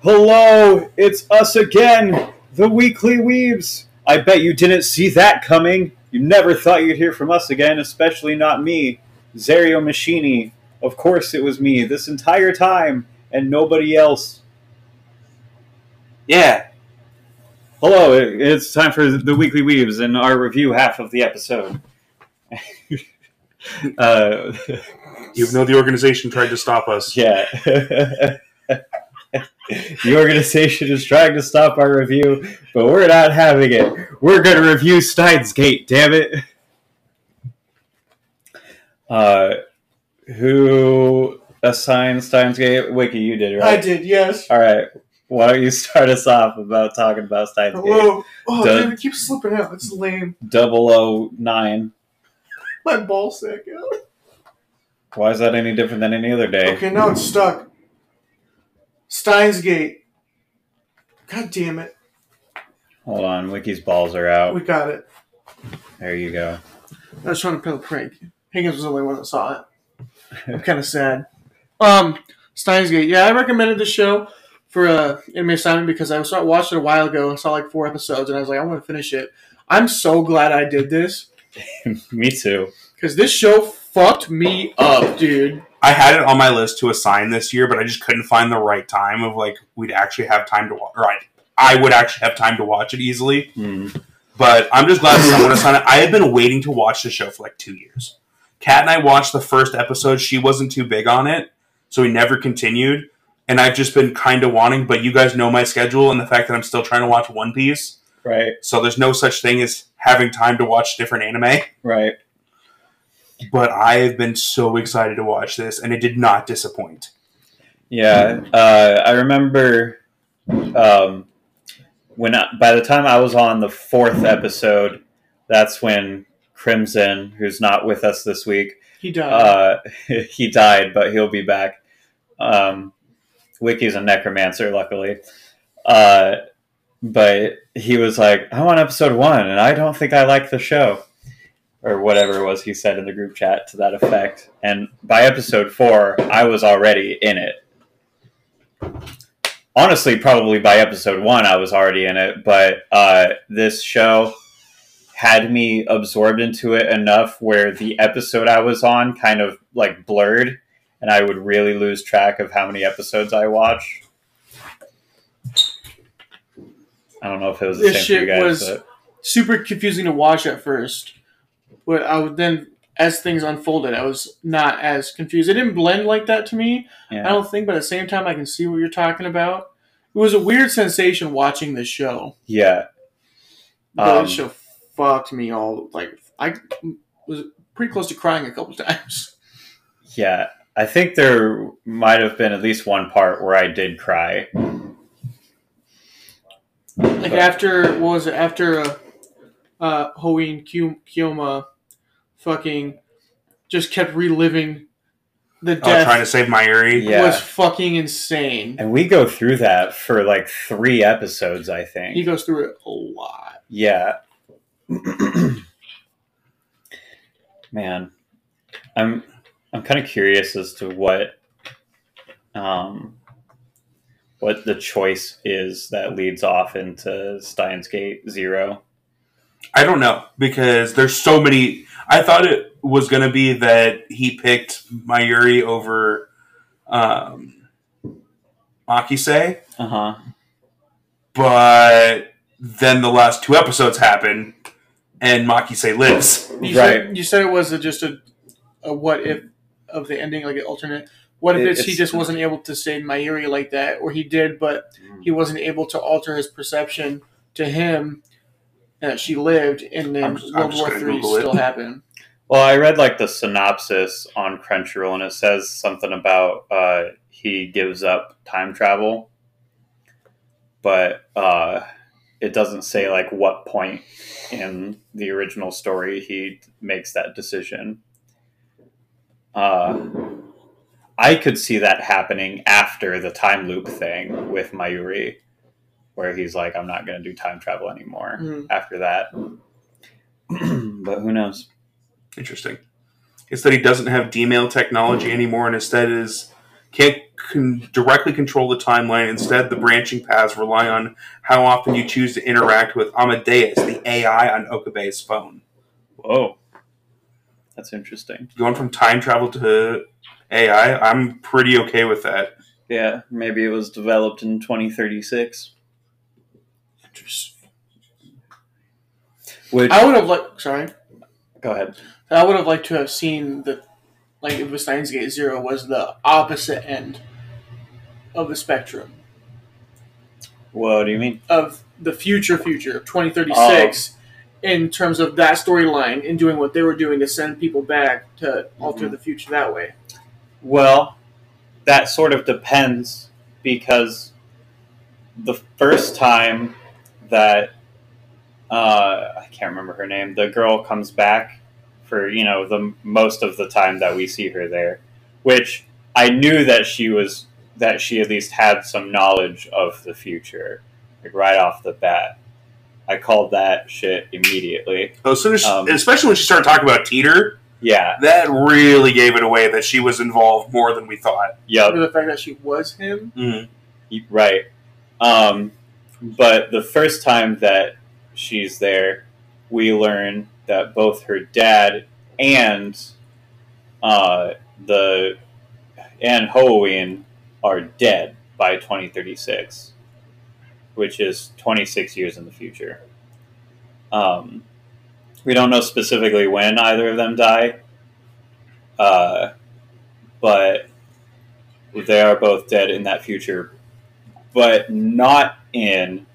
Hello, it's us again, the Weekly Weebs. I bet you didn't see that coming. You never thought you'd hear from us again, especially not me, Zario Machini. Of course, it was me this entire time, and nobody else. Yeah. Hello, it's time for the Weekly Weebs and our review half of the episode. uh, Even though the organization tried to stop us. Yeah. the organization is trying to stop our review, but we're not having it. We're going to review Steins Gate, damn it. Uh, who assigned Steins Gate? Wiki, you did, right? I did, yes. All right. Why don't you start us off about talking about Steins Gate? Oh, Done. damn, it keeps slipping out. It's lame. 009. My ball sack out. Why is that any different than any other day? Okay, now it's stuck. Steins Gate. God damn it. Hold on. Wiki's balls are out. We got it. There you go. I was trying to play a prank. Higgins was the only one that saw it. I'm kind of sad. Um, Steins Gate. Yeah, I recommended the show for uh, anime assignment because I started watching it a while ago and saw like four episodes, and I was like, I want to finish it. I'm so glad I did this Me too. because this show fucked me up, dude. I had it on my list to assign this year, but I just couldn't find the right time of like we'd actually have time to watch. Right, I would actually have time to watch it easily. Hmm. But I'm just glad someone assigned it. I had been waiting to watch the show for like two years. Kat and I watched the first episode. She wasn't too big on it, so we never continued. And I've just been kind of wanting, but you guys know my schedule and the fact that I'm still trying to watch One Piece. Right, So there's no such thing as having time to watch different anime. right. But I have been so excited to watch this, and it did not disappoint. Yeah, uh, I remember um, when I, by the time I was on the fourth episode, that's when Crimson, who's not with us this week, He died. uh, he died, but he'll be back. Um, Wiki's a necromancer, luckily. Uh, but he was like, I'm on episode one, and I don't think I like the show. Or whatever it was he said in the group chat to that effect. And by episode four, I was already in it. Honestly, probably by episode one, I was already in it. But uh, this show had me absorbed into it enough where the episode I was on kind of like blurred, and I would really lose track of how many episodes I watched. I don't know if it was the This same for you shit guys, was- but Super confusing to watch at first, but I would then, as things unfolded, I was not as confused. It didn't blend like that to me. yeah. I don't think, but at the same time, I can see what you're talking about. It was a weird sensation watching this show. yeah, But Um, this show fucked me all. Like I was pretty close to crying a couple times. yeah. I think there might have been at least one part where I did cry. Like But- after what was it? After uh, uh, Kyoma fucking just kept reliving the Oh, death. trying to save Mayuri. Yeah. was fucking insane. And we go through that for like three episodes, I think. He goes through it a lot. Yeah. Man, I'm I'm kind of curious as to what um what the choice is that leads off into Steins Gate Zero. I don't know because there's so many. I thought it was going to be that he picked Mayuri over um, Makise, Uh huh. but then the last two episodes happen, and Makise lives. You Right. Said, you said it was a, just a, a what if of the ending, like an alternate. What if It- it's, he just wasn't able to save Mayuri like that, or he did, but he wasn't able to alter his perception to him that she lived, and then I'm just- I'm World just War gonna Three Google it. still happened. Well, I read like the synopsis on Crunchyroll, and it says something about uh, he gives up time travel, but uh, it doesn't say like what point in the original story he makes that decision. Uh, I could see that happening after the time loop thing with Mayuri, where he's like, "I'm not going to do time travel anymore." Mhm. After that, but who knows? Interesting. It's that he doesn't have D-mail technology anymore, and instead is can't con- directly control the timeline. Instead, the branching paths rely on how often you choose to interact with Amadeus, the AI on Okabe's phone. Whoa, that's interesting. Going from time travel to AI, I'm pretty okay with that. Yeah, maybe it was developed in 2036. Interesting. Which I would have liked. Sorry, go ahead. I would have liked to have seen the like if Steins Gate Zero was the opposite end of the spectrum What do you mean? of the future future of 2036 in terms of that storyline and doing what they were doing to send people back to alter Mhm. the future that way. Well, that sort of depends because the first time that uh, I can't remember her name, the girl comes back for you know the most of the time that we see her there, which I knew that she was that she at least had some knowledge of the future, like right off the bat. I called that shit immediately. So as soon as, Um, especially when she started talking about Titor, Yeah. that really gave it away that she was involved more than we thought. Yeah, the fact that she was him, Mm. Right. Um, but the first time that she's there, we learn that both her dad and uh, the and Hououin are dead by 2036, which is 26 years in the future. Um, we don't know specifically when either of them die, uh, but they are both dead in that future but not in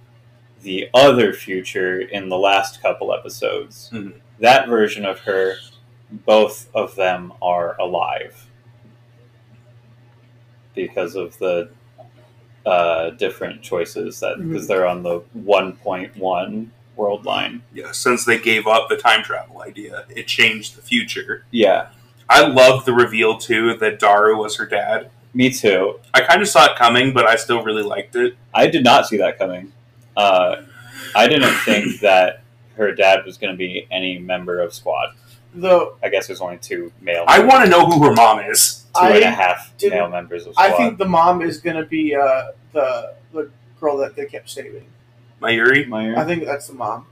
the other future in the last couple episodes. Mhm. That version of her, both of them are alive because of the uh, different choices that because Mhm. they're on the 1.1 world line. Yeah, since they gave up the time travel idea, it changed the future. Yeah, I love the reveal too that Daru was her dad. Me too. I kind of saw it coming, but I still really liked it. I did not see that coming. Uh, I didn't think that her dad was going to be any member of Squad. though I guess there's only two male. I want to know who her mom is. two and a I half male members of Squad. I think the mom is gonna be uh, the the girl that they kept saving. Mayuri. Meyer? I think that's the mom.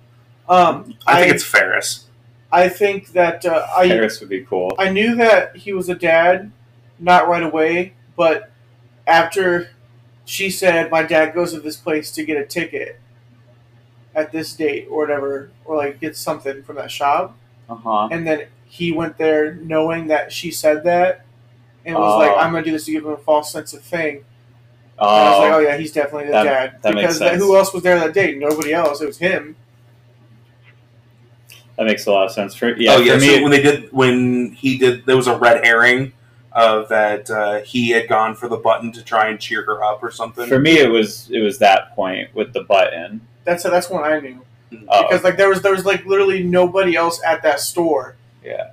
Um, I think it's Ferris. I think that uh, I Ferris would be cool. I knew that he was a dad, not right away, but after she said my dad goes to this place to get a ticket at this date or whatever, or like get something from that shop, Uh huh. and then he went there knowing that she said that, and was like, Oh. I'm gonna do this to give him a false sense of thing. And I was like, oh Oh, yeah, he's definitely the that- dad that makes because that- sense. who else was there that day? Nobody else. It was him. that makes a lot of sense. For yeah, oh yeah, for me, so when they did when he did there was a red herring of that uh, he had gone for the button to try and cheer her up or something. for me, it was it was that point with the button. That's that's when I knew Oh, because like there was there was like literally nobody else at that store yeah.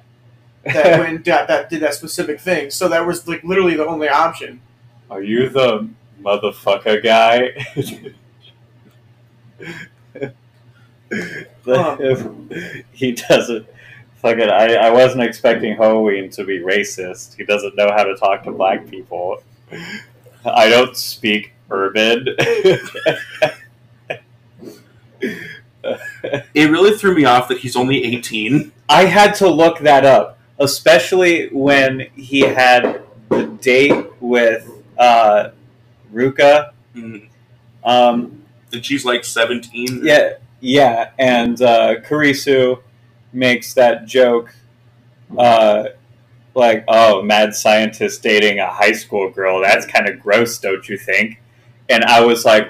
that went that, that did that specific thing. So that was like literally the only option. Are you the motherfucker guy? he doesn't. Fucking, I, I wasn't expecting Hououin to be racist. He doesn't know how to talk to black people. I don't speak urban. it really threw me off that he's only eighteen. I had to look that up, especially when he had the date with uh, Ruka. Mm. Um, And she's like seventeen. yeah, yeah, and uh, Kurisu makes that joke, uh, like, "Oh, mad scientist dating a high school girl. That's kind of gross, don't you think?" And I was like,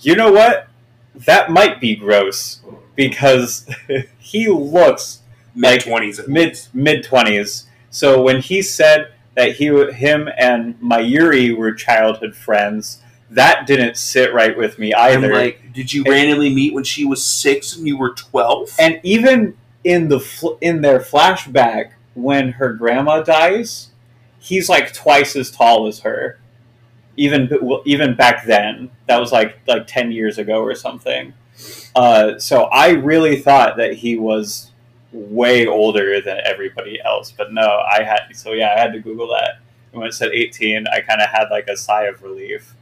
"You know what? That might be gross because he looks mid twenties. mid mid twenties. So when he said that he, him, and Mayuri were childhood friends. That didn't sit right with me I'm either. like, did you And- randomly meet when she was six and you were twelve? and even in the fl- in their flashback, when her grandma dies, he's like twice as tall as her. Even even back then, that was like like ten years ago or something. Uh, so I really thought that he was way older than everybody else, but no, I had so yeah, I had to Google that. And when it said eighteen, I kind of had like a sigh of relief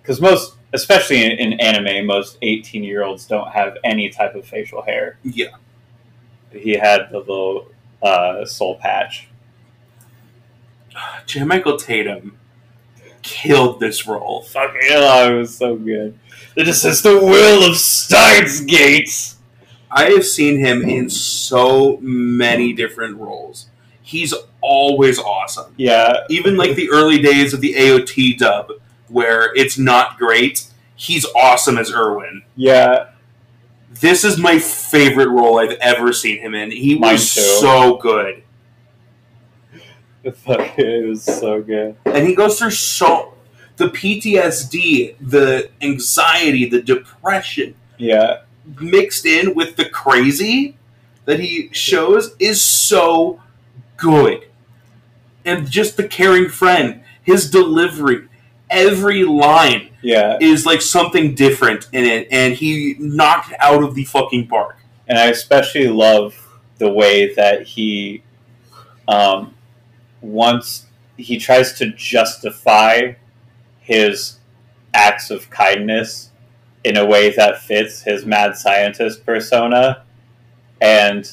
because most, especially in, in anime, most eighteen-year-olds don't have any type of facial hair. yeah, He had the little uh, soul patch. J. Michael Tatum killed this role. Fuck yeah, it was so good. It just says the will of Steins Gates. I have seen him in so many different roles. He's always awesome. Yeah, Even like the early days of the AOT dub, where it's not great, he's awesome as Erwin. yeah. This is my favorite role I've ever seen him in. He Mine was too. so good. Fuck, it was so good. and he goes through so the PTSD, the anxiety, the depression Yeah, mixed in with the crazy that he shows is so good. And just the caring friend, his delivery, every line yeah. is like something different in it, and he knocked out of the fucking park. And I especially love the way that he, um, once he tries to justify his acts of kindness in a way that fits his mad scientist persona, and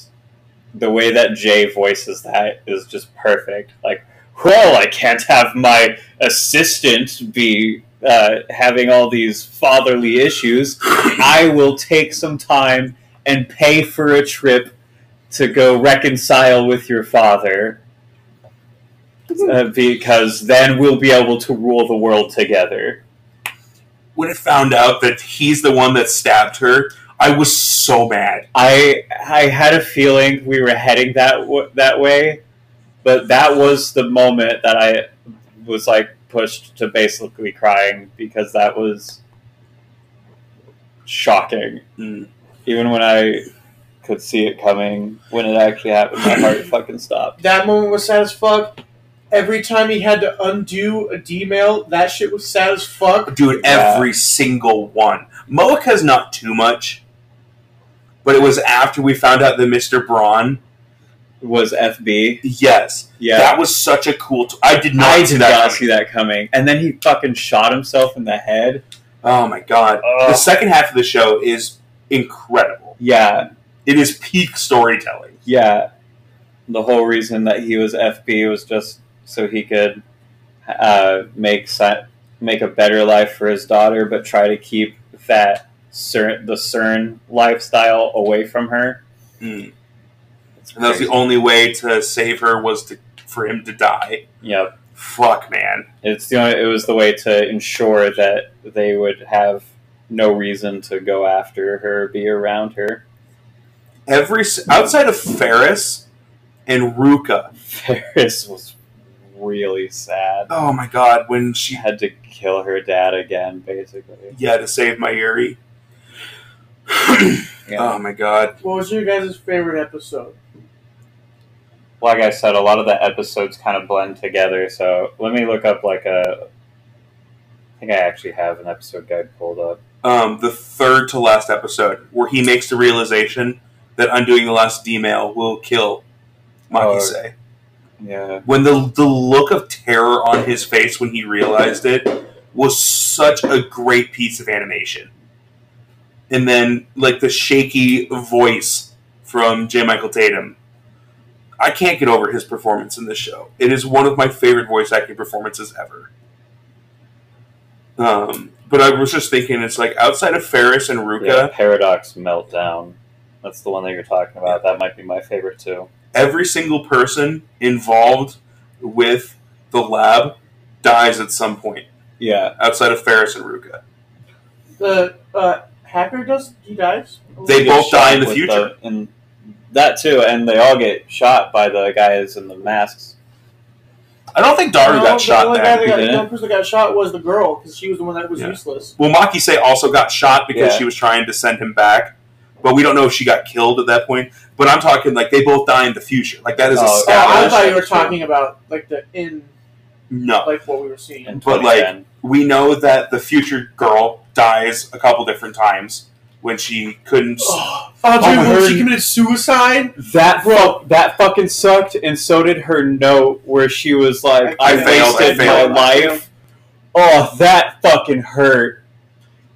the way that Jay voices that is just perfect. Like, well, I can't have my assistant be uh, having all these fatherly issues. I will take some time and pay for a trip to go reconcile with your father. Uh, because then we'll be able to rule the world together. When it found out that he's the one that stabbed her, I was so mad. I I had a feeling we were heading that w- that way, but that was the moment that I was like pushed to basically crying because that was shocking. Mm. Even when I could see it coming, when it actually happened, my heart fucking stopped. That moment was sad as fuck. Every time he had to undo a D-mail, that shit was sad as fuck. Dude, Yeah. every single one. Moeka's not too much, but it was after we found out that Mr. Braun. Was FB? Yes, Yeah, that was such a cool. T- I did not I see did that. not coming. see that coming, and then he fucking shot himself in the head. Oh my god! Ugh. The second half of the show is incredible. Yeah, It is peak storytelling. Yeah, the whole reason that he was FB was just so he could uh, make si- make a better life for his daughter, but try to keep that SERN, the SERN lifestyle away from her. Mm. It's And that was the only way to save her was to for him to die. Yep, Fuck, man. it's the only, it was the way to ensure that they would have no reason to go after her, be around her. Every outside of Ferris and Ruka. Ferris was really sad. Oh my god! When She she had to kill her dad again, basically. yeah to save Mayuri. Yeah. Oh my god! What was your guys' favorite episode? Like I said, a lot of the episodes kind of blend together. So let me look up like a. I think I actually have an episode guide pulled up. Um, the third to last episode where he makes the realization that undoing the last D-mail will kill Makise. Yeah, when the the look of terror on his face when he realized it was such a great piece of animation. And then like the shaky voice from J. Michael Tatum. I can't get over his performance in this show. It is one of my favorite voice acting performances ever. Um, but I was just thinking, it's like outside of Ferris and Ruka, yeah. Paradox Meltdown. That's the one that you're talking about. That might be my favorite too. every single person involved with the lab dies at some point. Yeah, Outside of Ferris and Ruka, The uh, hacker does he dies? They both die in the with future. and that too, and they all get shot by the guys in the masks. I don't think Daru No, got the shot only guy that got, the didn't? only person that got shot was the girl because she was the one that was Yeah. useless. Well, Makise also got shot because Yeah. she was trying to send him back, but we don't know if she got killed at that point. But I'm talking like they both die in the future. Like that is Oh, Oh, I thought you were talking about like the in no, like what we were seeing. In But, like, we know that the future girl dies a couple different times when she couldn't. Oh, dude, Oh, when she committed suicide. That fu- that fucking sucked, and so did her note where she was like, I "I, failed, I wasted my failed." life." Oh, that fucking hurt.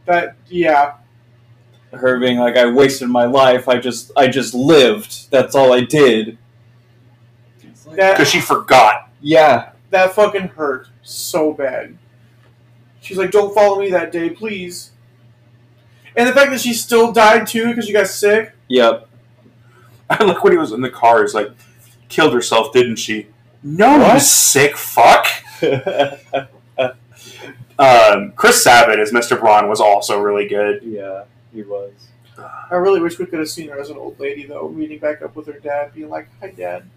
That yeah, Her being like, "I wasted my life. I just, I just lived. That's all I did." It's like, Because she forgot. yeah, that fucking hurt so bad. She's like, "Don't follow me that day, please." And the fact that she still died too because she got sick. yep. I like when he was in the car. He's like, killed herself, didn't she? No, you What? sick fuck. Um, Chris Sabat as Mr. Braun was also really good. yeah, he was. I really wish we could have seen her as an old lady though, meeting back up with her dad, being like, "Hi, dad."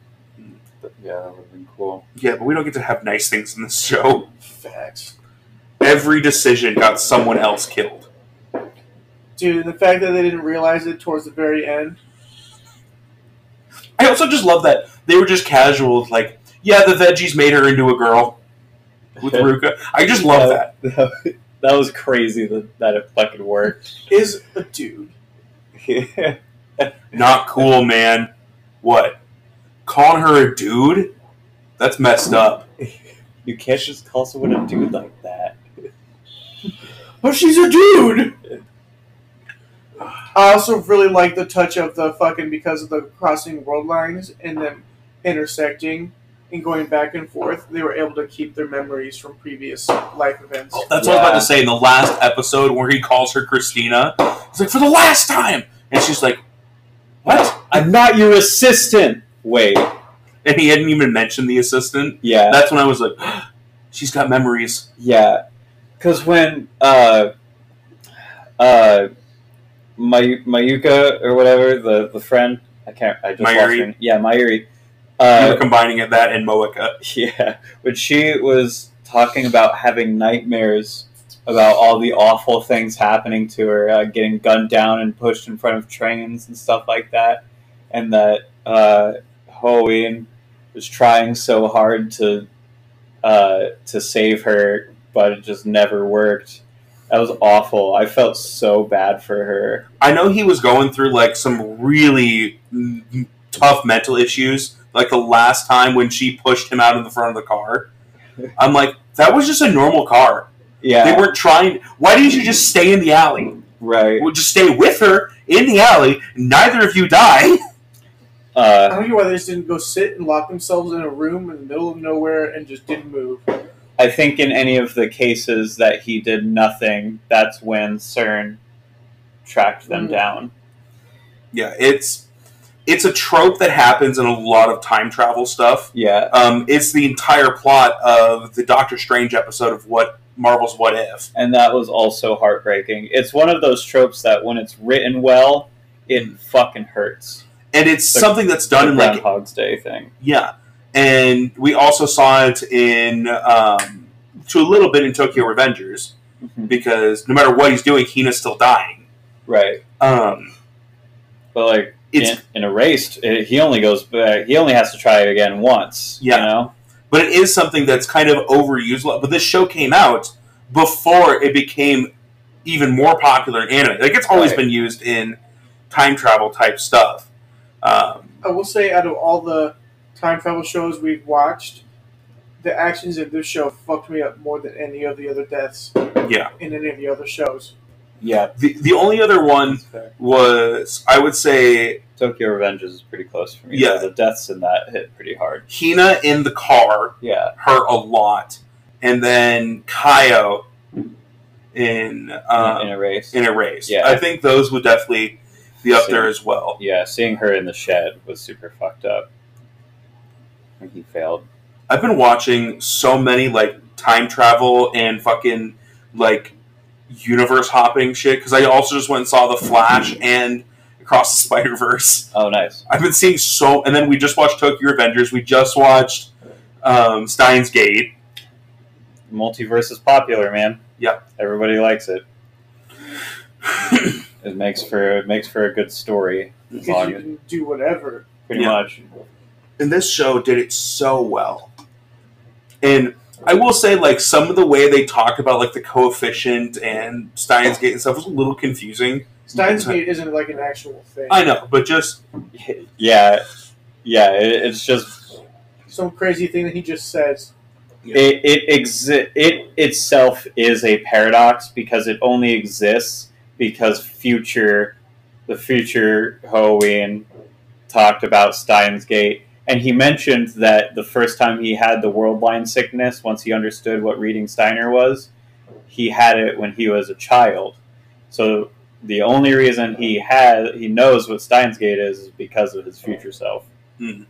Yeah, that would have been cool. Yeah, but we don't get to have nice things in this show. Facts, Every decision got someone else killed. Dude. The fact that they didn't realize it towards the very end. I also just love that they were just casual, like, yeah, the veggies made her into a girl with Ruka. I just love that. that. That was crazy that, that it fucking worked. Is a dude. Not cool, man. What? Calling her a dude? That's messed up. you can't just call someone a dude like that. But she's a dude. I also really like the touch of the fucking because of the crossing world lines and them intersecting and going back and forth. They were able to keep their memories from previous life events. Oh, That's what I was about to say in the last episode where he calls her Christina. He's like, for the last time! And she's like, what? I'm not your assistant. Wait, And he hadn't even mentioned the assistant. yeah, That's when I was like, she's got memories. yeah. Because when uh, uh, May- Mayuka or whatever the the friend, I can't. I just lost her. Yeah, Mayuri. you Uh, were combining it that and Moeka. Yeah, when she was talking about having nightmares about all the awful things happening to her, uh, getting gunned down and pushed in front of trains and stuff like that, and that uh, was trying so hard to uh, to save her, but it just never worked. That was awful. I felt so bad for her. I know he was going through like some really tough mental issues. Like the last time when she pushed him out of the front of the car, I'm like, that was just a normal car. Yeah, They weren't trying. Why didn't you just stay in the alley? right. Well, just stay with her in the alley. Neither of you die. I Uh, don't know why they just didn't go sit and lock themselves in a room in the middle of nowhere and just didn't move. I think in any of the cases that he did nothing, that's when SERN tracked them Mm. down. Yeah, it's it's a trope that happens in a lot of time travel stuff. Yeah, Um, it's the entire plot of the Doctor Strange episode of what Marvel's What If. and that was also heartbreaking. It's one of those tropes that when it's written well, it fucking hurts. And it's The- something that's done the in like Groundhog's Day thing. Yeah, and we also saw it in um, to a little bit in Tokyo Revengers Mhm. because no matter what he's doing, Hina's still dying. Right, Um, but like it's in, in Erased, it, he only goes back. He only has to try it again once. Yeah. you know. but it is something that's kind of overused. But this show came out before it became even more popular in anime. Like it's always Right. been used in time travel type stuff. Um, I will say, out of all the time travel shows we've watched, the actions in this show fucked me up more than any of the other deaths yeah, in any of the other shows. Yeah, the the only other one was I would say Tokyo Revengers is pretty close for me. Yeah. the deaths in that hit pretty hard. Hina in the car Yeah, hurt a lot, and then Kayo in um, in Erased. in Erased. Yeah. I think those would definitely be up See. there as well. Yeah, seeing her in the shed was super fucked up. When he failed. I've been watching so many like time travel and fucking like universe hopping shit because I also just went and saw the Flash and Across the Spider Verse. Oh, nice. I've been seeing so, and then we just watched Tokyo Revengers. We just watched um, Steins Gate. Multiverse is popular, man. Yeah. everybody likes it. It makes for it makes for a good story. As Because long you as, can do whatever. pretty Yeah. much. And this show did it so well. And I will say, like some of the way they talk about like the coefficient and Steins Gate and stuff was a little confusing. Steins Gate isn't like an actual thing. I know, but just Yeah, yeah. It, it's just Some crazy thing that he just says. it it exi- it itself is a paradox because it only exists because future the future Hououin talked about Steins Gate and he mentioned that the first time he had the world line sickness once he understood what reading Steiner was he had it when he was a child so the only reason he had he knows what Steins Gate is is because of his future self hmm.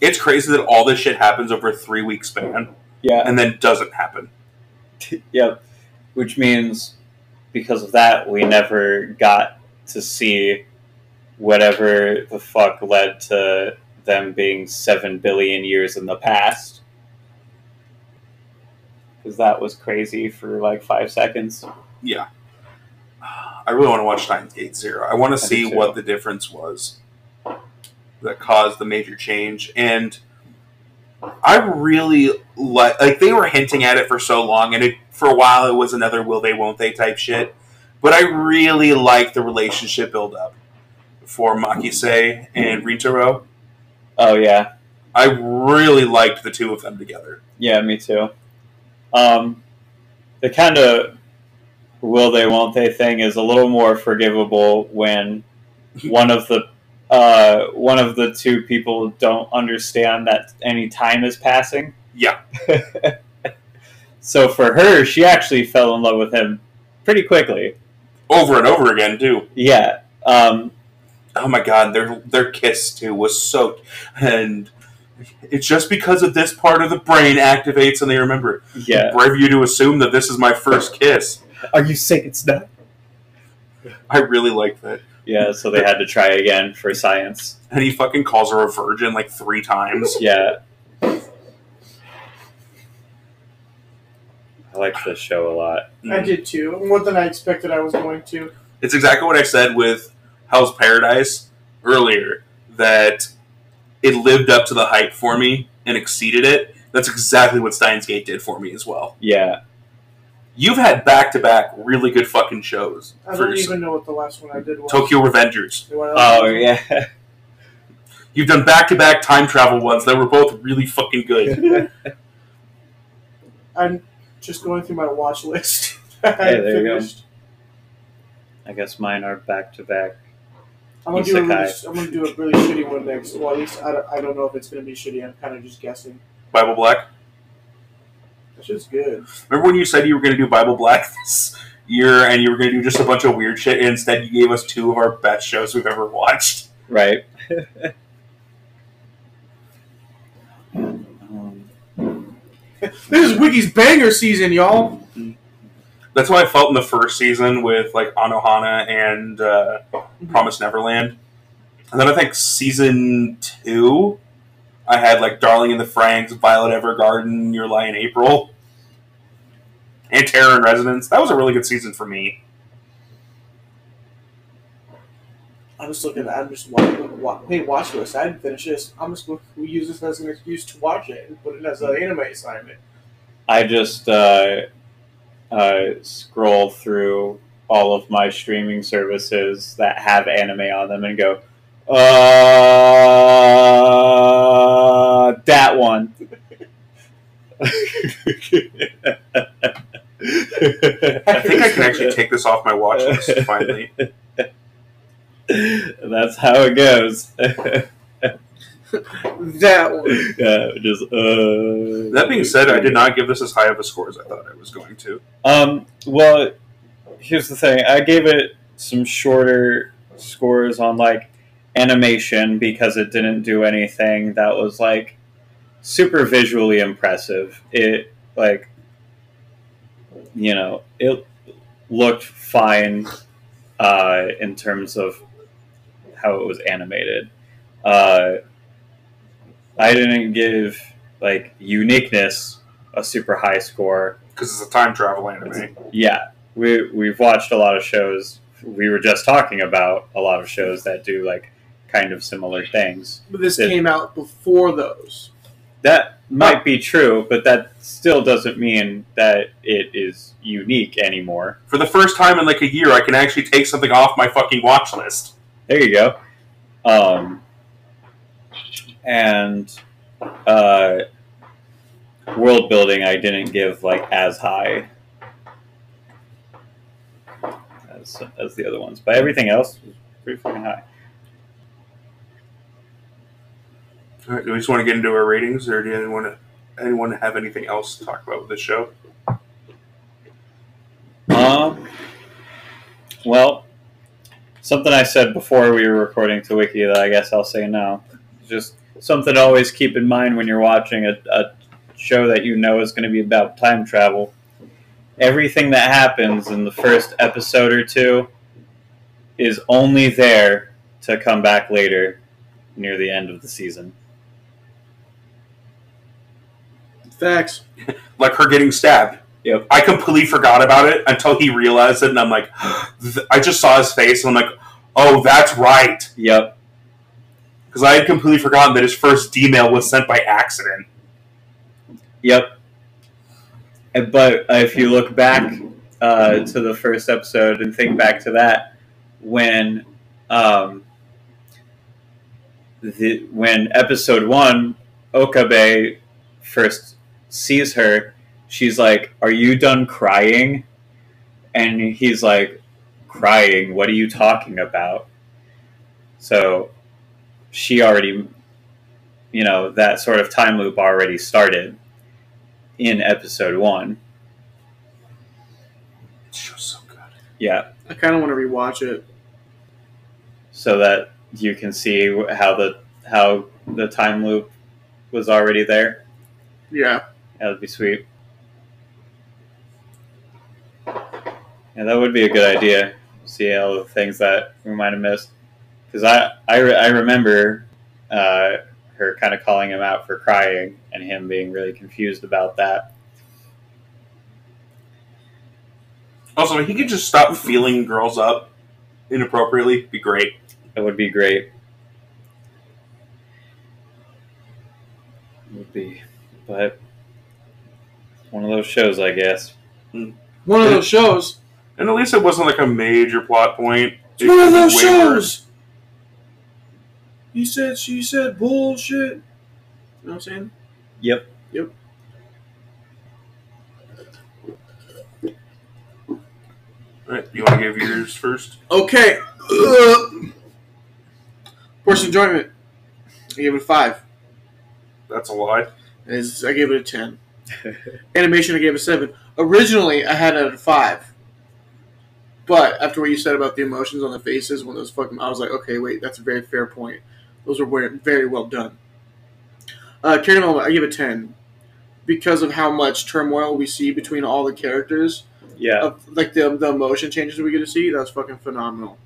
it's crazy that all this shit happens over a three week span yeah and then doesn't happen. Yep. Which means because of that, we never got to see whatever the fuck led to them being seven billion years in the past. Because that was crazy for like five seconds. Yeah. I really want to watch Steins Gate Zero. I want to see what the difference was that caused the major change. And I really like like they were hinting at it for so long, and it for a while it was another will they won't they type shit. But I really like the relationship build up for Makise and Rintaro. Oh yeah, I really liked the two of them together. yeah, me too. Um, the kind of will they won't they thing is a little more forgivable when one of the uh, one of the two people don't understand that any time is passing. Yeah. So for her, she actually fell in love with him pretty quickly. Over and over again too. Yeah. Um, oh my god, their their kiss too was so, and it's just because of this part of the brain activates and they remember. yeah. Brave you to assume that this is my first kiss. Are you saying it's not? I really like that, Yeah. So they had to try again for science. and he fucking calls her a virgin like three times. Yeah. I liked this show a lot. I did too. More than I expected I was going to. It's exactly what I said with Hell's Paradise earlier. That it lived up to the hype for me and exceeded it. That's exactly what Steins Gate did for me as well. Yeah. You've had back to back really good fucking shows. I don't yourself. even know what the last one I did was. Tokyo Revengers. Oh yeah. You've done back to back time travel ones that were both really fucking good. I'm just going through my watch list. I Hey, there you go. I guess mine are back to back. I'm gonna do a really, I'm gonna do a really shitty one next. Well, at least I don't, I don't know if it's gonna be shitty. I'm kind of just guessing. Bible Black. That shit's good. Remember when you said you were going to do Bible Black this year and you were going to do just a bunch of weird shit, and instead you gave us two of our best shows we've ever watched? Right. um, This is Wiki's banger season, y'all. That's how I felt in the first season with like Anohana and uh, Promise Neverland. And then I think season two, I had like Darling in the Franxx, Violet Evergarden, Your Lie in April, and Terror in Residence. That was a really good season for me. I'm just looking. I'm just watching. Wa- hey, watch list. I didn't finish this. I'm just going to use this as an excuse to watch it and put it as an anime assignment. I just uh, uh, scroll through all of my streaming services that have anime on them and go, uh, that one. I think I can actually take this off my watch list finally. That's how it goes. That one. yeah, just uh. That being said, I did not give this as high of a score as I thought I was going to. Um. Well, here's the thing. I gave it some shorter scores on like animation because it didn't do anything that was like super visually impressive. It like you know it looked fine uh, in terms of how it was animated. Uh, I didn't give like uniqueness a super high score. because it's a time travel anime. Yeah, we we've watched a lot of shows. We were just talking about a lot of shows that do like kind of similar things. But this It- came out before those. That might be true, but that still doesn't mean that it is unique anymore. For the first time in like a year, I can actually take something off my fucking watch list. There you go. Um, and uh, world building, I didn't give like as high as, as the other ones, but everything else was pretty fucking high. All right, do we just want to get into our ratings, or do anyone anyone have anything else to talk about with this show? Um, well, something I said before we were recording to Wiki that I guess I'll say now. Just something to always keep in mind when you're watching a, a show that you know is going to be about time travel. Everything that happens in the first episode or two is only there to come back later near the end of the season. Facts. Like her getting stabbed. Yep. I completely forgot about it until he realized it, and I'm like, I just saw his face, and I'm like, oh, that's right, Yep. Because I had completely forgotten that his first D-mail was sent by accident. Yep. But uh, if you look back uh, to the first episode and think back to that, when um, the when episode one, Okabe first sees her, she's like, "Are you done crying?" And he's like, "Crying? What are you talking about?" So she already, you know, that sort of time loop already started in episode one. So good. Yeah, I kind of want to rewatch it. so that you can see how the how the time loop was already there. Yeah. That would be sweet. Yeah, that would be a good idea. See all the things that we might have missed. Because I, I, re- I remember uh, her kind of calling him out for crying and him being really confused about that. Also, if he could just stop feeling girls up inappropriately, be great. That would be great. Would be, but one of those shows, I guess. One of those shows. And at least it wasn't like a major plot point. It's one of those Way shows. Worse. He said, she said, bullshit. You know what I'm saying? Yep. Yep. All right, you want to give yours first? Okay. Ugh. Portion enjoyment. I gave it a five. That's a lie. Is I gave it a ten. Animation, I gave it a seven. Originally, I had it at a five. But after what you said about the emotions on the faces when those fucking, I was like, okay, wait, that's a very fair point. Those were very, well done. Uh, character development, I give it ten because of how much turmoil we see between all the characters. Yeah. Of, like the the emotion changes we get to see. That was fucking phenomenal.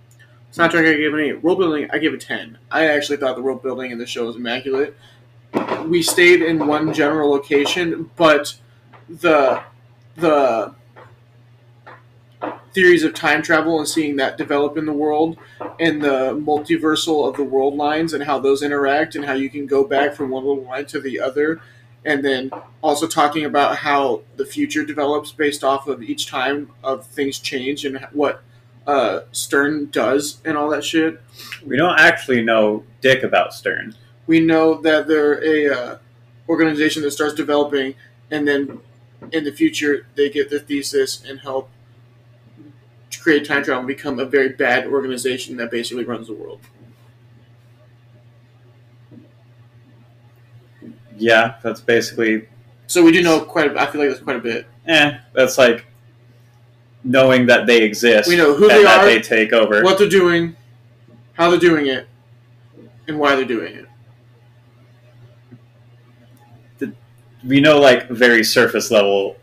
Soundtrack, I gave an eight. World building, I give a ten. I actually thought the world building in the show was immaculate. We stayed in one general location, but the the theories of time travel and seeing that develop in the world and the multiversal of the world lines and how those interact and how you can go back from one little line to the other and then also talking about how the future develops based off of each time of things change and what uh, SERN does and all that shit. We don't actually know dick about SERN. We know that they're a uh, organization that starts developing, and then in the future they get the thesis and help create time travel and become a very bad organization that basically runs the world. Yeah, that's basically So we do know quite. A, I feel like that's quite a bit. eh. That's like knowing that they exist. We know who and they that are, they take over. what they're doing, how they're doing it, and why they're doing it. we know like very surface level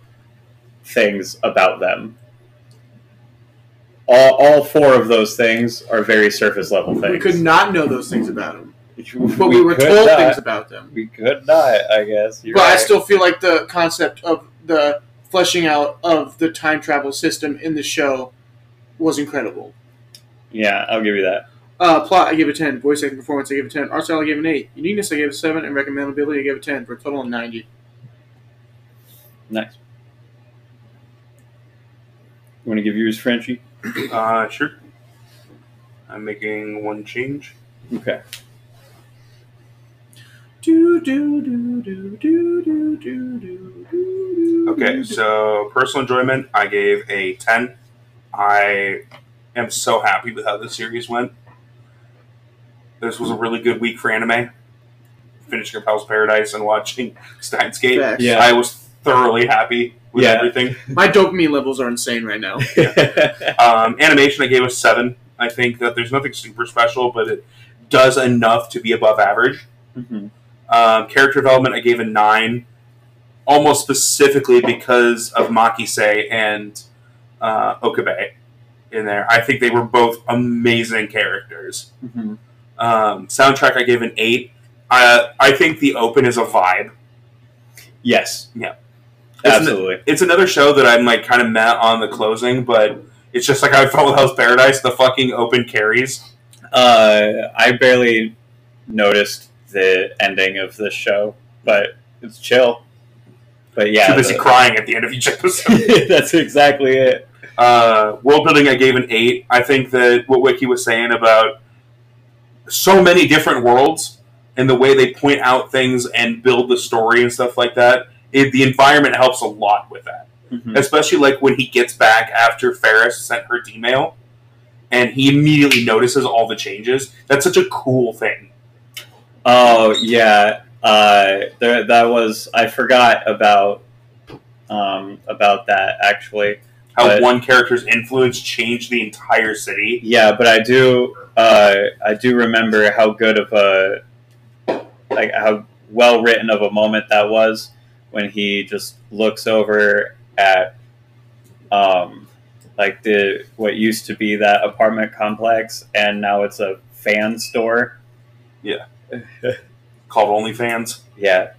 things about them. All, all four of those things are very surface level things. We could not know those things about him. but we, were told not. things about them. We could not, I guess. You're but I still feel like the concept of the fleshing out of the time travel system in the show was incredible. Yeah, I'll give you that. Uh, plot, I gave it 10. Voice acting performance, I gave it 10. Art style, I gave it an 8. Uniqueness, I gave a 7. And recommendability, I gave a 10. For a total of 90. Nice. You want to give yours, Frenchie? Uh, sure. I'm making one change. Okay. Do, do, do, do, do, do, do, do, do, Okay, so personal enjoyment, I gave a 10. I am so happy with how the series went. This was a really good week for anime. Finishing up Hell's Paradise and watching Steins Gate. Facts. Yeah. I was thoroughly happy with Yeah. everything. My dopamine levels are insane right now. Um, animation, I gave a 7. I think that there's nothing super special, but it does enough to be above average. Mhm. Um, character development, I gave a nine, almost specifically because of Makise and uh, Okabe in there. I think they were both amazing characters. Mhm. Um, soundtrack, I gave an eight. Uh, I think the open is a vibe. Yes. Yeah. It's an- Absolutely. It's another show that I'm like kind of met on the closing, but it's just like I felt with Hell's Paradise. The fucking open carries. Uh, I barely noticed the ending of this show, but it's chill. But yeah, Too busy the- crying at the end of each episode. that's exactly it. Uh, world building, I gave an eight. I think that what Wiki was saying about so many different worlds and the way they point out things and build the story and stuff like that, it, the environment helps a lot with that. Mhm. Especially like when he gets back after Ferris sent her email and he immediately notices all the changes. That's such a cool thing. Oh yeah, uh, there, that was I forgot about um, about that actually. How But- one character's influence changed the entire city. Yeah, but I do uh, I do remember how good of a like how well written of a moment that was when he just looks over at um like the what used to be that apartment complex and now it's a fan store. Yeah. Called OnlyFans. Yeah.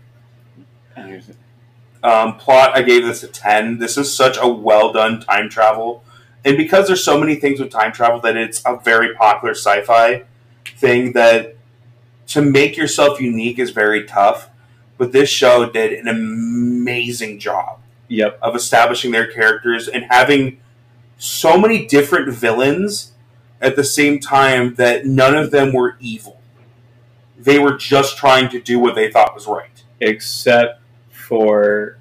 Um, plot, I gave this a 10. This is such a well done time travel. And because there's so many things with time travel that it's a very popular sci fi thing that to make yourself unique is very tough. But this show did an amazing job Yep. of establishing their characters and having so many different villains at the same time that none of them were evil. They were just trying to do what they thought was right. Except for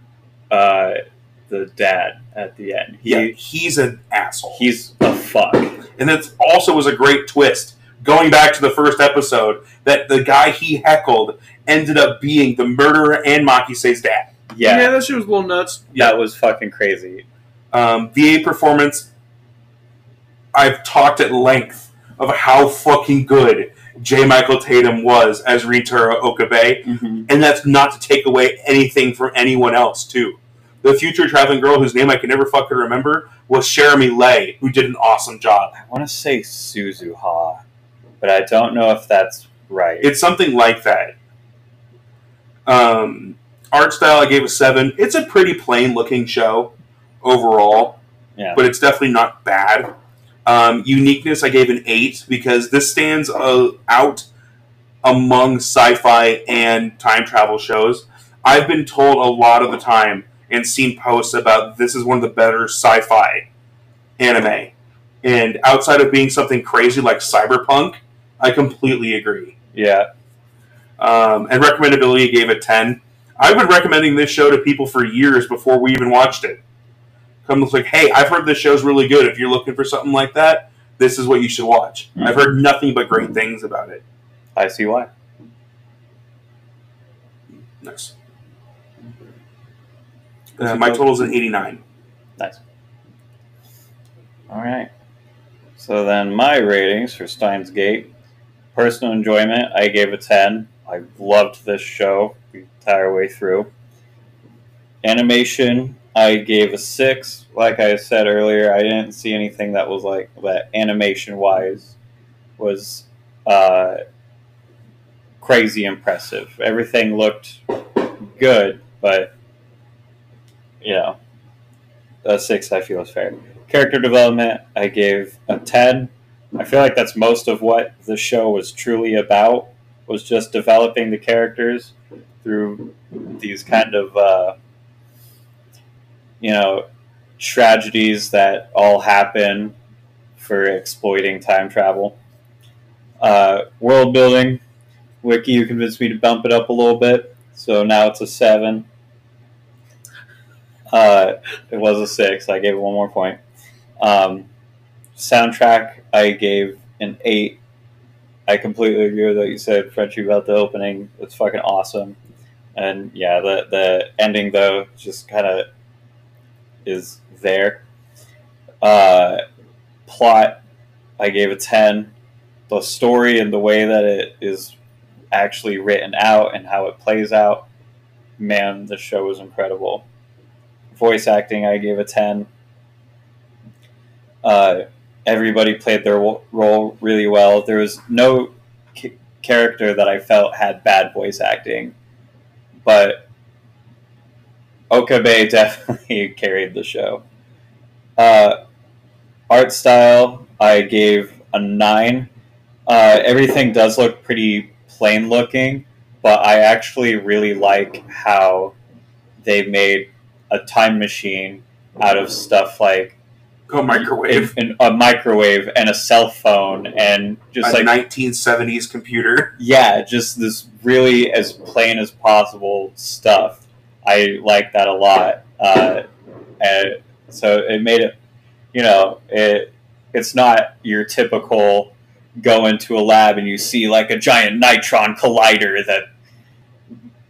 uh, the dad at the end. He, Yeah, he's an asshole. He's a fuck. And that also was a great twist. Going back to the first episode, that the guy he heckled ended up being the murderer and Makise's dad. Yeah, Yeah, that shit was a little nuts. that was fucking crazy. Um, VA performance, I've talked at length of how fucking good J. Michael Tatum was as Rintaro Okabe, Mm-hmm. and that's not to take away anything from anyone else, too. The future traveling girl, whose name I can never fucking remember, was Cherami Leigh, who did an awesome job. I want to say Suzuha, but I don't know if that's right. It's something like that. Um, art style, I gave a seven. It's a pretty plain looking show overall, Yeah. but it's definitely not bad. Um, uniqueness, I gave an eight because this stands uh, out among sci-fi and time travel shows. I've been told a lot of the time and seen posts about this is one of the better sci-fi anime. And outside of being something crazy like cyberpunk, I completely agree yeah. Um, and recommendability gave it 10 i've been recommending this show to people for years before we even watched it come like hey i've heard this show's really good if you're looking for something like that this is what you should watch Mhm. i've heard nothing but great things about it I see why. nice uh, my total is an 89 Nice. All right. So then my ratings for Steins Gate. Personal enjoyment, I gave a 10. I loved this show the entire way through. Animation, I gave a 6. Like I said earlier, I didn't see anything that was like that animation wise was uh, crazy impressive. Everything looked good, but you know, a six I feel is fair. Character development, I gave a ten. I feel like that's most of what the show was truly about. Was just developing the characters through these kind of uh, you know tragedies that all happen for exploiting time travel. Uh, world building, Wiki, you convinced me to bump it up a little bit, so now it's a seven. Uh, it was a six. I gave it one more point. Um, soundtrack, I gave an eight. I completely agree with what you said, Frenchie, about the opening. It's fucking awesome. And yeah, the the ending though just kind of is there. Uh, plot, I gave a ten. The story and the way that it is actually written out and how it plays out, man, the show was incredible. Voice acting, I gave a ten. Uh, everybody played their role really well. There was no c- character that I felt had bad voice acting, but Okabe definitely carried the show. Uh, art style, I gave a nine. Uh, everything does look pretty plain looking, but I actually really like how they made a time machine out of stuff like Go microwave. an- a microwave and a cell phone and just a like 1970s computer. yeah, just this really as plain as possible stuff. I like that a lot, uh, and so it made it. You know, it it's not your typical go into a lab and you see like a giant nitron collider that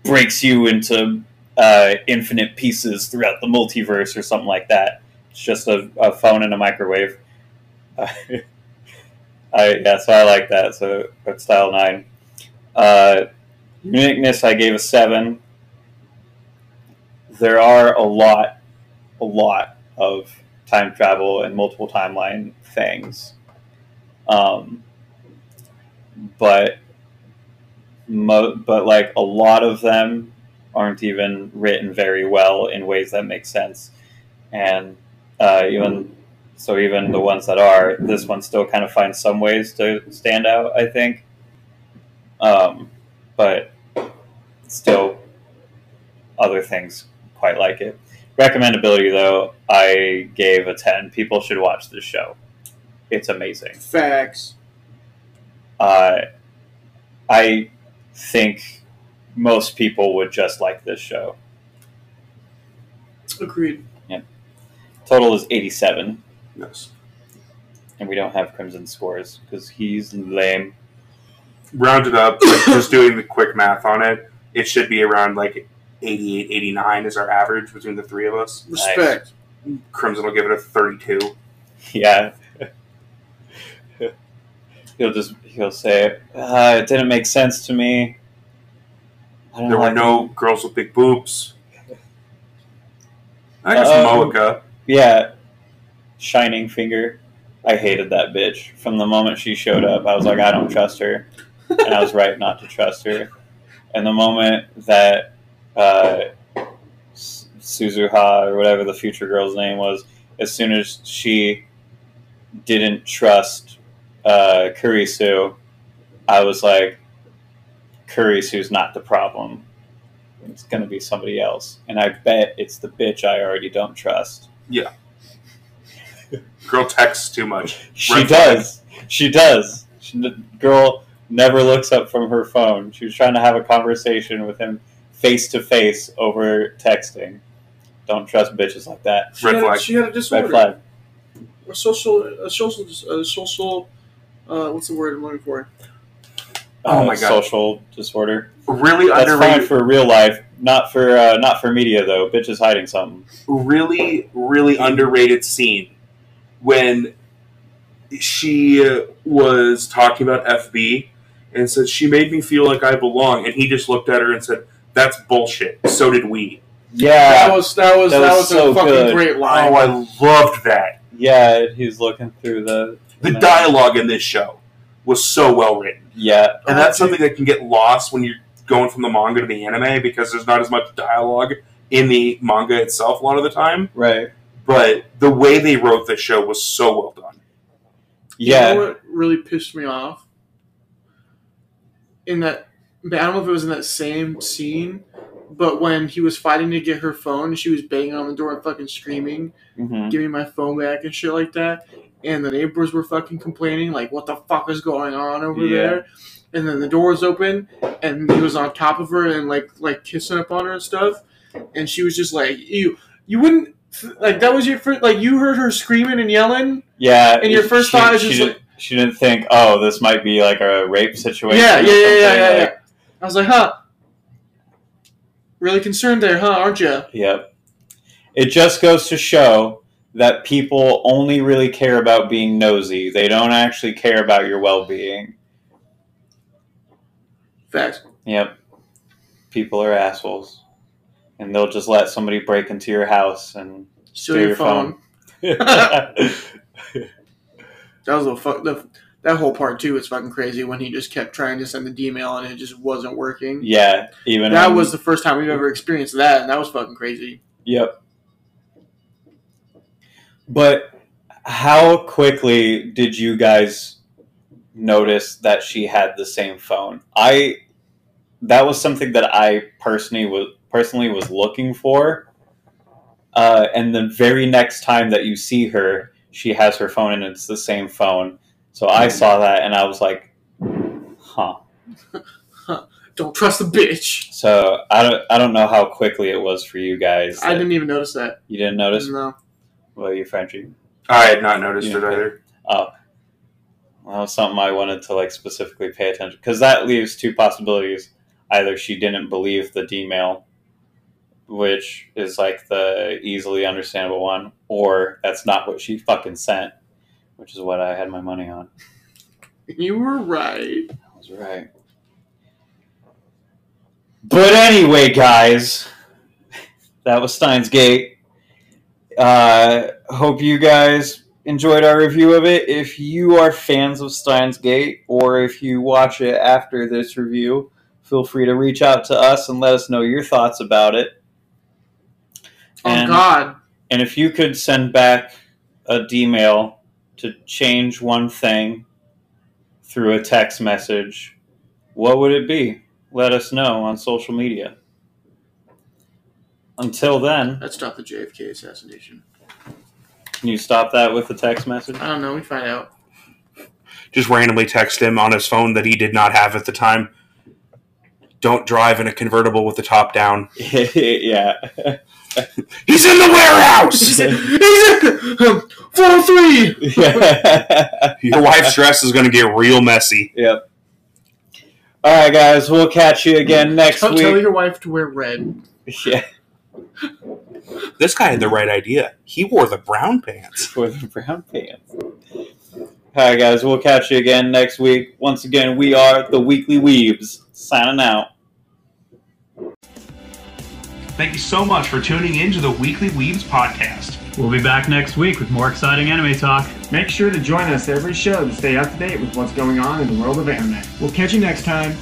breaks you into uh, infinite pieces throughout the multiverse or something like that. It's just a, a phone and a microwave. I yeah, so I like that. So art style nine. Uh, uniqueness, I gave a seven. There are a lot, a lot of time travel and multiple timeline things, um, but mo- but like a lot of them aren't even written very well in ways that make sense, and uh, even so, even the ones that are, this one still kind of finds some ways to stand out. I think, um, but still, other things quite like it. Recommendability, though, I gave a ten. People should watch this show. It's amazing. Facts. Uh, I think most people would just like this show. Agreed. Total is eighty-seven. Yes. and we don't have Crimson scores because he's lame. Rounded up, like just doing the quick math on it, it should be around like 88, 89 is our average between the three of us. Respect. Crimson will give it a 32. Yeah. he'll just he'll say uh, it didn't make sense to me. There were no it." girls with big boobs. I guess Um, Moeka. Yeah shining finger. I hated that bitch from the moment she showed up. I was like, I don't trust her, and I was right not to trust her. And the moment that uh, Suzuha or whatever the future girl's name was, as soon as she didn't trust uh, Kurisu, I was like, Kurisu's not the problem. It's going to be somebody else. And I bet it's the bitch I already don't trust. Girl texts too much. She Red flag. does. She does. She, the girl never looks up from her phone. She was trying to have a conversation with him face to face over texting. Don't trust bitches like that. She Red had, flag. A, she had a disorder. Red flag. A social, a social, a social. Uh, what's the word I'm looking for? Oh Uh, my God. Social disorder. Really That's fine for real life, not for uh, not for media though. Bitch is hiding something. really, really underrated scene when she uh, was talking about FB and said she made me feel like I belong, and he just looked at her and said, "That's bullshit." So did we. Yeah, That was that was That that, was was, so a fucking good. great line. Oh, I loved that. yeah. He's looking through the The dialogue in this show, was so well written. Yeah, And that's something that can get lost when you're going from the manga to the anime because there's not as much dialogue in the manga itself a lot of the time. right. But the way they wrote this show was so well done. Yeah, You know what really pissed me off? In that, I don't know if it was in that same scene, but when he was fighting to get her phone, she was banging on the door and fucking screaming, hmm "Give me my phone back" and shit like that. And the neighbors were fucking complaining, like, "What the fuck is going on over Yeah. there?" And then the door was open, and he was on top of her and like like kissing up on her and stuff. And she was just like, "You, you wouldn't." Like that was your first, like you heard her screaming and yelling, yeah. And your first she, thought is she just didn't, she didn't think, oh, this might be like a rape situation. Yeah, yeah, yeah, yeah, yeah, like- yeah. I was like, huh. Really concerned there, huh? Aren't you? Yep. It just goes to show that people only really care about being nosy. They don't actually care about your well being. Facts. Yep. People are assholes. And they'll just let somebody break into your house and Steal your your phone. phone. That was a fuck. The, that whole part too was fucking crazy when he just kept trying to send the D-mail and it just wasn't working. yeah, even That when- was the first time we've ever experienced that, and that was fucking crazy. Yep. But how quickly did you guys notice that she had the same phone? I that was something that I personally was personally was looking for. Uh, and the very next time that you see her, she has her phone and it's the same phone. So I saw that and I was like, huh. Don't trust the bitch. So I don't I don't know how quickly it was for you guys. I that- didn't even notice that. You didn't notice? No. Well, you Frenchie. I had not noticed Yeah. it either. Oh, well, that was something I wanted to like specifically pay attention because that leaves two possibilities. Either she didn't believe the D mail, which is like the easily understandable one, or that's not what she fucking sent, which is what I had my money on. You were right. I was right. But anyway, guys, that was Steins Gate. Uh, hope you guys enjoyed our review of it. If you are fans of Steins Gate, or if you watch it after this review, feel free to reach out to us and let us know your thoughts about it. Oh And- God. And if you could send back a D-mail to change one thing through a text message, what would it be? Let us know on social media. Until then, Let's stop the JFK assassination. can you stop that with a text message? I don't know. We find out. Just randomly text him on his phone that he did not have at the time. Don't drive in a convertible with the top down. yeah. He's in the warehouse. He's Four three. Your wife's dress is going to get real messy. yep. All right, guys. We'll catch you again next Tell, tell week. your wife to wear red. Yeah, This guy had the right idea. He wore the brown pants. for the brown pants. All right, guys. We'll catch you again next week. Once again, we are the Weekly Weebs, Signing out. Thank you so much for tuning in to the Weekly Weebs podcast. We'll be back next week with more exciting anime talk. Make sure to join us every show to stay up to date with what's going on in the world of anime. We'll catch you next time.